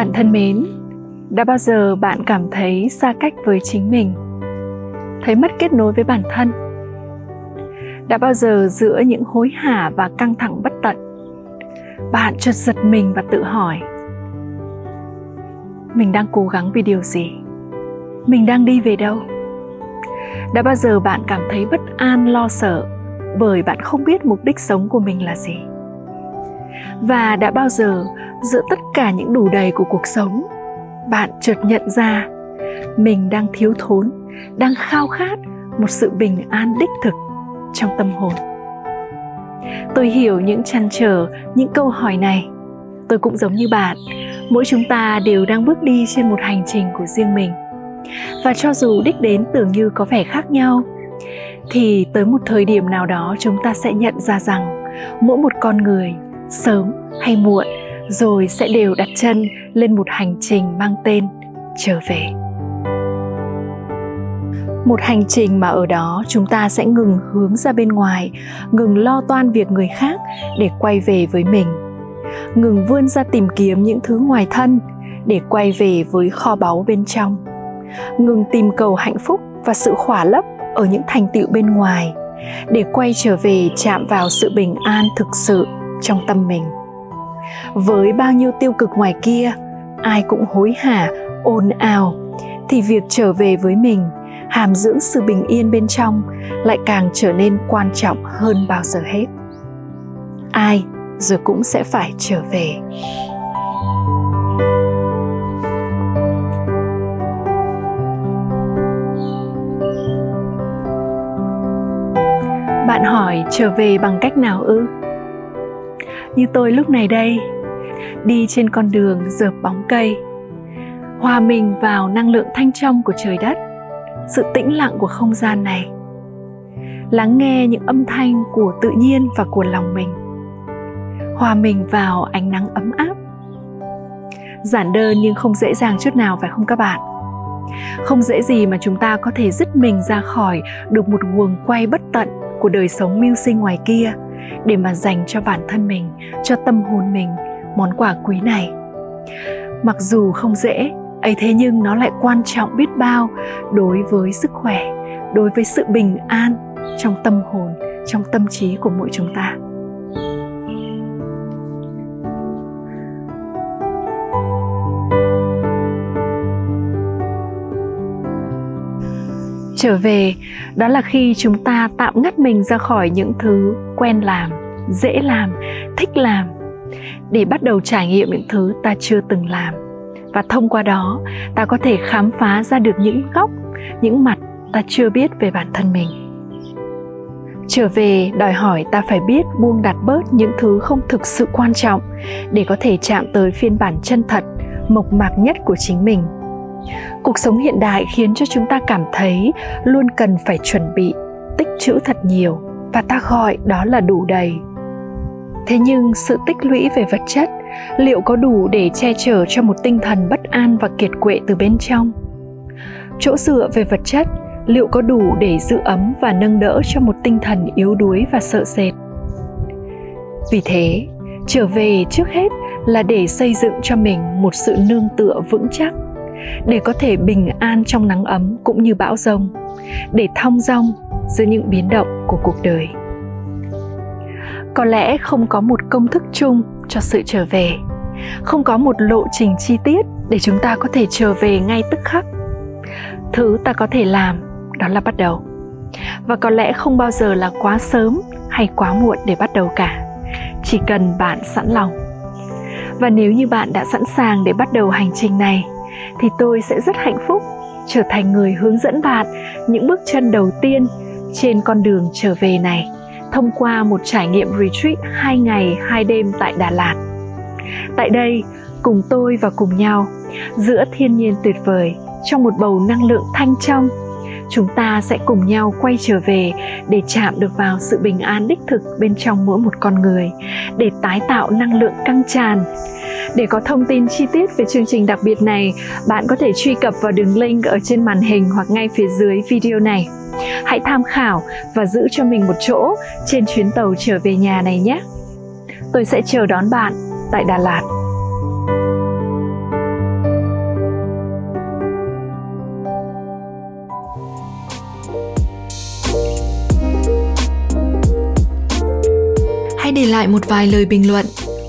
Bạn thân mến, đã bao giờ bạn cảm thấy xa cách với chính mình? Thấy mất kết nối với bản thân? Đã bao giờ giữa những hối hả và căng thẳng bất tận, bạn chợt giật mình và tự hỏi mình đang cố gắng vì điều gì? Mình đang đi về đâu? Đã bao giờ bạn cảm thấy bất an lo sợ bởi bạn không biết mục đích sống của mình là gì? Và đã bao giờ giữa tất cả những đủ đầy của cuộc sống. Bạn chợt nhận ra, mình đang thiếu thốn, đang khao khát một sự bình an đích thực trong tâm hồn. Tôi hiểu những chăn trở, những câu hỏi này. Tôi cũng giống như bạn, mỗi chúng ta đều đang bước đi trên một hành trình của riêng mình. Và cho dù đích đến tưởng như có vẻ khác nhau, thì tới một thời điểm nào đó chúng ta sẽ nhận ra rằng mỗi một con người, sớm hay muộn rồi sẽ đều đặt chân lên một hành trình mang tên trở về. Một hành trình mà ở đó chúng ta sẽ ngừng hướng ra bên ngoài, ngừng lo toan việc người khác để quay về với mình. Ngừng vươn ra tìm kiếm những thứ ngoài thân để quay về với kho báu bên trong. Ngừng tìm cầu hạnh phúc và sự khỏa lấp ở những thành tựu bên ngoài để quay trở về chạm vào sự bình an thực sự trong tâm mình với bao nhiêu tiêu cực ngoài kia, ai cũng hối hả, ồn ào. Thì việc trở về với mình, hàm dưỡng sự bình yên bên trong lại càng trở nên quan trọng hơn bao giờ hết. Ai rồi cũng sẽ phải trở về. Bạn hỏi trở về bằng cách nào ư? Như tôi lúc này đây. Đi trên con đường dợp bóng cây. Hòa mình vào năng lượng thanh trong của trời đất, sự tĩnh lặng của không gian này. Lắng nghe những âm thanh của tự nhiên và của lòng mình. Hòa mình vào ánh nắng ấm áp. Giản đơn nhưng không dễ dàng chút nào, phải không các bạn? Không dễ gì mà chúng ta có thể dứt mình ra khỏi được một guồng quay bất tận của đời sống mưu sinh ngoài kia để mà dành cho bản thân mình, cho tâm hồn mình món quà quý này. Mặc dù không dễ, ấy thế nhưng nó lại quan trọng biết bao đối với sức khỏe, đối với sự bình an trong tâm hồn, trong tâm trí của mỗi chúng ta. Trở về, đó là khi chúng ta tạm ngắt mình ra khỏi những thứ quen làm, dễ làm, thích làm. Để bắt đầu trải nghiệm những thứ ta chưa từng làm. Và thông qua đó, ta có thể khám phá ra được những góc, những mặt ta chưa biết về bản thân mình. Trở về, đòi hỏi ta phải biết buông đặt bớt những thứ không thực sự quan trọng để có thể chạm tới phiên bản chân thật, mộc mạc nhất của chính mình cuộc sống hiện đại khiến cho chúng ta cảm thấy luôn cần phải chuẩn bị, tích trữ thật nhiều và ta gọi đó là đủ đầy. Thế nhưng sự tích lũy về vật chất liệu có đủ để che chở cho một tinh thần bất an và kiệt quệ từ bên trong? Chỗ dựa về vật chất liệu có đủ để giữ ấm và nâng đỡ cho một tinh thần yếu đuối và sợ sệt? Vì thế, trở về trước hết là để xây dựng cho mình một sự nương tựa vững chắc để có thể bình an trong nắng ấm cũng như bão rông để thong dong giữa những biến động của cuộc đời. Có lẽ không có một công thức chung cho sự trở về, không có một lộ trình chi tiết để chúng ta có thể trở về ngay tức khắc. Thứ ta có thể làm đó là bắt đầu. Và có lẽ không bao giờ là quá sớm hay quá muộn để bắt đầu cả. Chỉ cần bạn sẵn lòng. Và nếu như bạn đã sẵn sàng để bắt đầu hành trình này thì tôi sẽ rất hạnh phúc trở thành người hướng dẫn bạn những bước chân đầu tiên trên con đường trở về này thông qua một trải nghiệm retreat 2 ngày 2 đêm tại Đà Lạt. Tại đây, cùng tôi và cùng nhau, giữa thiên nhiên tuyệt vời, trong một bầu năng lượng thanh trong, chúng ta sẽ cùng nhau quay trở về để chạm được vào sự bình an đích thực bên trong mỗi một con người, để tái tạo năng lượng căng tràn để có thông tin chi tiết về chương trình đặc biệt này, bạn có thể truy cập vào đường link ở trên màn hình hoặc ngay phía dưới video này. Hãy tham khảo và giữ cho mình một chỗ trên chuyến tàu trở về nhà này nhé. Tôi sẽ chờ đón bạn tại Đà Lạt. Hãy để lại một vài lời bình luận